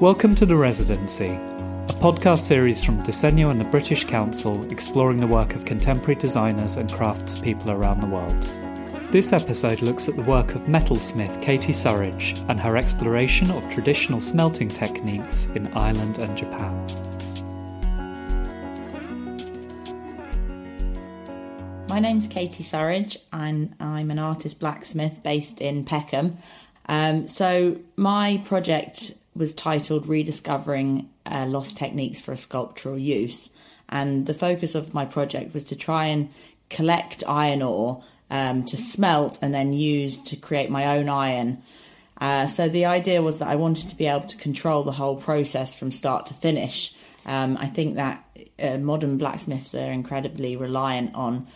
Welcome to The Residency, a podcast series from Disegno and the British Council exploring the work of contemporary designers and craftspeople around the world. This episode looks at the work of metalsmith Katie Surridge and her exploration of traditional smelting techniques in Ireland and Japan. My name's Katie Surridge and I'm an artist blacksmith based in Peckham. Um, so, my project was titled Rediscovering uh, Lost Techniques for a Sculptural Use. And the focus of my project was to try and collect iron ore um, to smelt and then use to create my own iron. Uh, so the idea was that I wanted to be able to control the whole process from start to finish. Um, I think that uh, modern blacksmiths are incredibly reliant on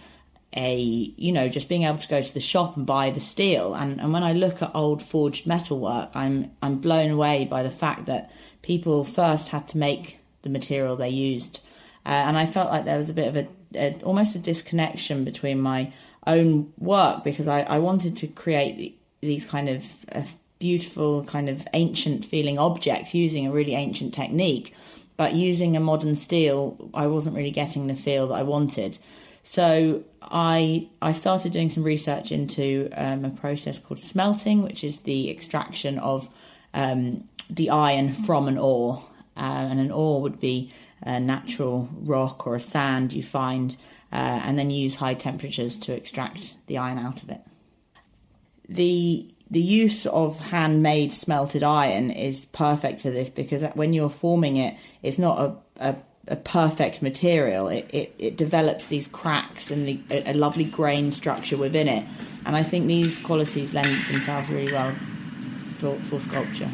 a you know just being able to go to the shop and buy the steel. And and when I look at old forged metalwork I'm I'm blown away by the fact that people first had to make the material they used. Uh, and I felt like there was a bit of a, a, almost a disconnection between my own work because I, I wanted to create these kind of uh, beautiful kind of ancient feeling objects using a really ancient technique. But using a modern steel I wasn't really getting the feel that I wanted so I I started doing some research into um, a process called smelting, which is the extraction of um, the iron from an ore, uh, and an ore would be a natural rock or a sand you find, uh, and then use high temperatures to extract the iron out of it. The the use of handmade smelted iron is perfect for this because when you're forming it, it's not a, a a perfect material. It, it, it develops these cracks and the, a, lovely grain structure within it. And I think these qualities lend themselves really well for, for sculpture.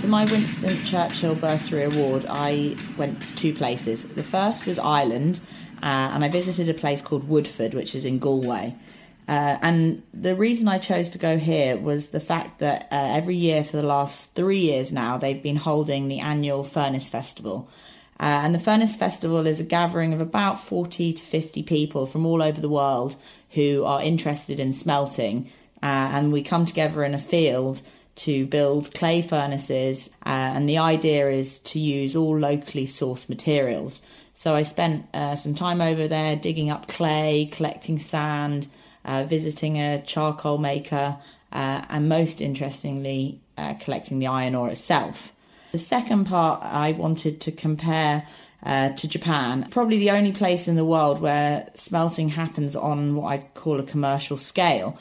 For my Winston Churchill Bursary Award, I went to two places. The first was Ireland, uh, and I visited a place called Woodford, which is in Galway. Uh, and the reason I chose to go here was the fact that uh, every year for the last three years now, they've been holding the annual Furnace Festival. Uh, and the Furnace Festival is a gathering of about 40 to 50 people from all over the world who are interested in smelting. Uh, and we come together in a field to build clay furnaces. Uh, and the idea is to use all locally sourced materials. So I spent uh, some time over there digging up clay, collecting sand uh, visiting a charcoal maker, uh, and most interestingly, uh, collecting the iron ore itself. The second part I wanted to compare uh, to Japan, probably the only place in the world where smelting happens on what I call a commercial scale.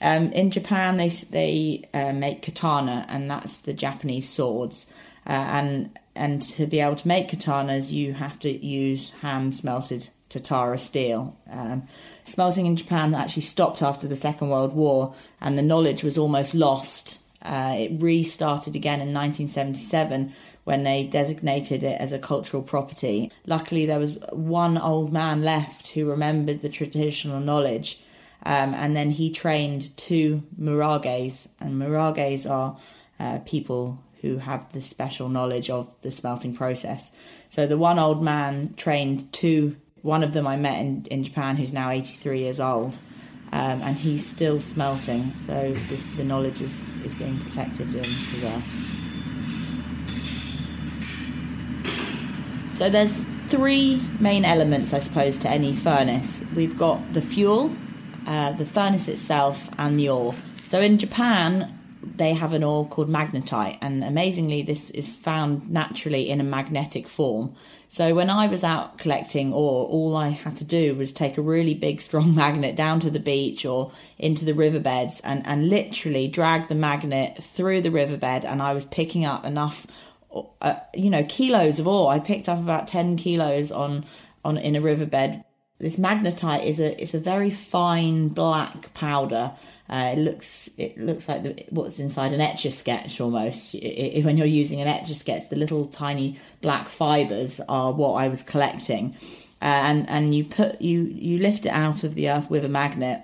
Um, in Japan, they they uh, make katana, and that's the Japanese swords. Uh, and and to be able to make katanas, you have to use hand smelted Tatara steel. Um, smelting in Japan actually stopped after the Second World War, and the knowledge was almost lost. Uh, it restarted again in 1977 when they designated it as a cultural property. Luckily, there was one old man left who remembered the traditional knowledge, um, and then he trained two murages, and murages are uh, people who have the special knowledge of the smelting process. So the one old man trained two one of them I met in, in Japan who's now 83 years old. Um, and he's still smelting, so the, knowledge is, is being protected and preserved. So there's three main elements, I suppose, to any furnace. We've got the fuel, uh, the furnace itself, and the ore. So in Japan, they have an ore called magnetite, and amazingly, this is found naturally in a magnetic form. So when I was out collecting ore, all I had to do was take a really big, strong magnet down to the beach or into the riverbeds and, and literally drag the magnet through the riverbed, and I was picking up enough, uh, you know, kilos of ore. I picked up about ten kilos on on in a riverbed this magnetite is a it's a very fine black powder. Uh, it looks it looks like the, what's inside an etch a sketch almost. It, it, when you're using an etch a sketch, the little tiny black fibers are what I was collecting, uh, and and you put you you lift it out of the earth with a magnet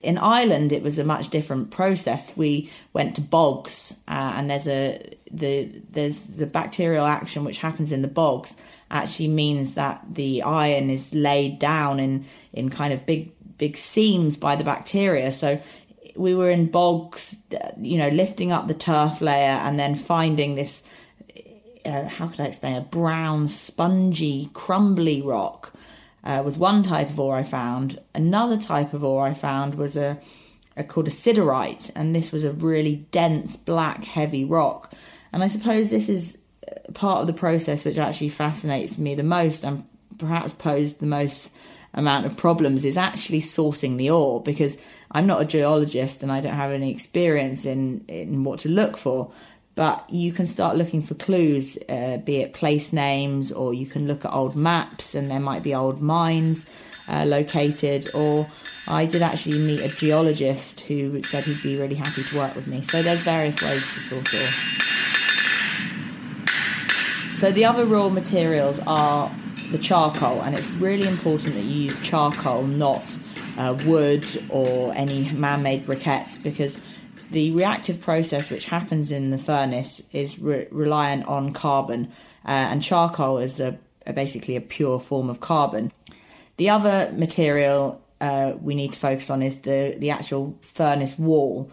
in Ireland, it was a much different process. We went to bogs, uh, and there's a the there's the bacterial action which happens in the bogs actually means that the iron is laid down in in kind of big big seams by the bacteria. So we were in bogs you know, lifting up the turf layer and then finding this, uh, how could I explain, a brown, spongy, crumbly rock uh, was one type of ore I found. Another type of ore I found was a, a called a siderite, and this was a really dense, black, heavy rock. And I suppose this is uh, part of the process which actually fascinates me the most and perhaps posed the most amount of problems is actually sourcing the ore because I'm not a geologist and I don't have any experience in, in what to look for. But you can start looking for clues, uh, be it place names, or you can look at old maps and there might be old mines uh, located. Or I did actually meet a geologist who said he'd be really happy to work with me. So there's various ways to sort ore. So the other raw materials are the charcoal, and it's really important that you use charcoal, not uh, wood or any man made briquettes, because the reactive process which happens in the furnace is re- reliant on carbon, uh, and charcoal is a, a, basically a pure form of carbon. The other material uh, we need to focus on is the, the actual furnace wall.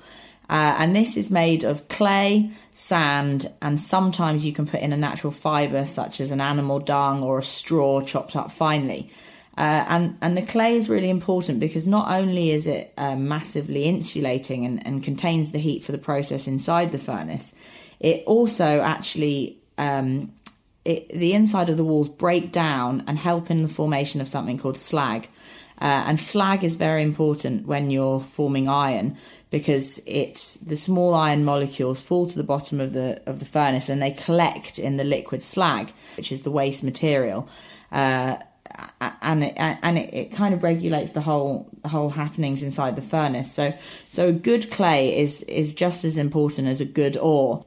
Uh, and this is made of clay, sand, and sometimes you can put in a natural fibre such as an animal dung or a straw chopped up finely. Uh, and and the clay is really important because not only is it uh, massively insulating and, and contains the heat for the process inside the furnace, it also actually um, it, the inside of the walls break down and help in the formation of something called slag. Uh, and slag is very important when you're forming iron because it's the small iron molecules fall to the bottom of the of the furnace and they collect in the liquid slag, which is the waste material. Uh, and it and it, it, kind of regulates the whole the whole happenings inside the furnace. So so good clay is is just as important as a good ore.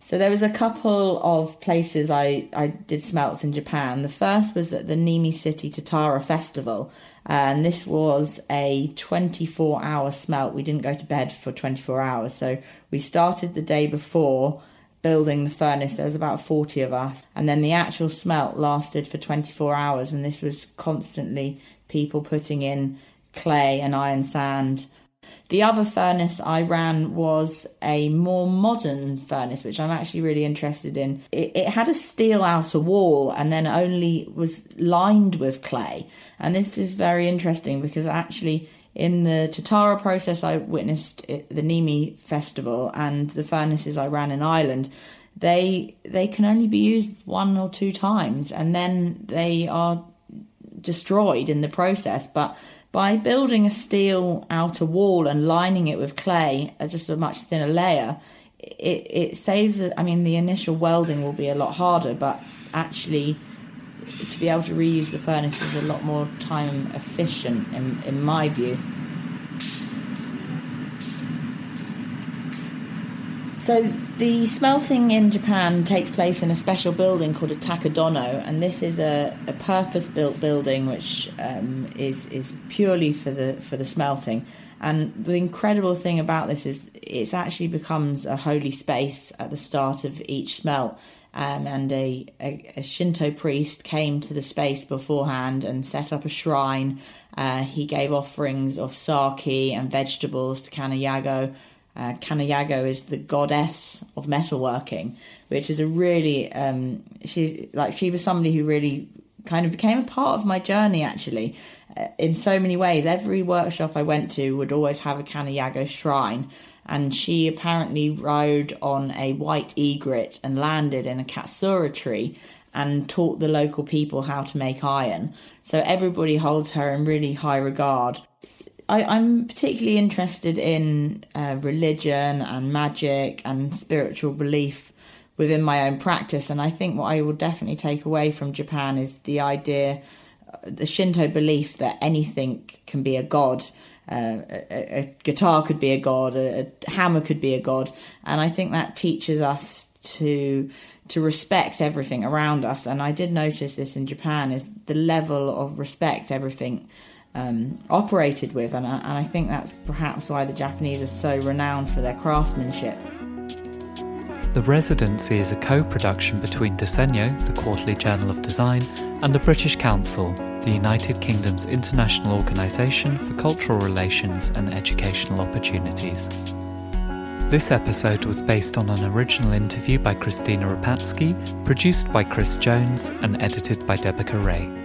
So there was a couple of places I, I did smelts in Japan. The first was at the Niimi City Tatara Festival, uh, and this was a 24 hour smelt. We didn't go to bed for 24 hours, so we started the day before building the furnace. There was about 40 of us, and then the actual smelt lasted for 24 hours, and this was constantly people putting in clay and iron sand. The other furnace I ran was a more modern furnace, which I'm actually really interested in. It, it, had a steel outer wall and then only was lined with clay. And this is very interesting because actually in the Tatara process, I witnessed the Niimi festival and the furnaces I ran in Ireland. They they can only be used one or two times, and then they are destroyed in the process. But by building a steel outer wall and lining it with clay, uh, just a much thinner layer, it it saves. I mean, the initial welding will be a lot harder, but actually to be able to reuse the furnace is a lot more time efficient in, in my view. So the smelting in Japan takes place in a special building called a takadono, and this is a, a purpose-built building which um, is is purely for the for the smelting. And the incredible thing about this is it actually becomes a holy space at the start of each smelt um, and a, a, a, Shinto priest came to the space beforehand and set up a shrine. Uh, he gave offerings of sake and vegetables to Kanayago. Uh, Kanayago is the goddess of metalworking, which is a really um, she like she was somebody who really kind of became a part of my journey actually uh, in so many ways. Every workshop I went to would always have a Kanayago shrine, and she apparently rode on a white egret and landed in a katsura tree and taught the local people how to make iron. So everybody holds her in really high regard. I, am particularly interested in uh, religion and magic and spiritual belief within my own practice, and I think what I will definitely take away from Japan is the idea, the Shinto belief that anything can be a god a, a, guitar could be a god, a, a, hammer could be a god, and I think that teaches us to to respect everything around us. And I did notice this in Japan is the level of respect everything um, operated with, and I, and I think that's perhaps why the Japanese are so renowned for their craftsmanship. The Residency is a co production between Disegno, the quarterly journal of design, and the British Council, the United Kingdom's international organisation for cultural relations and educational opportunities. This episode was based on an original interview by Kristina Rapacki, produced by Chris Jones, and edited by Debika Ray.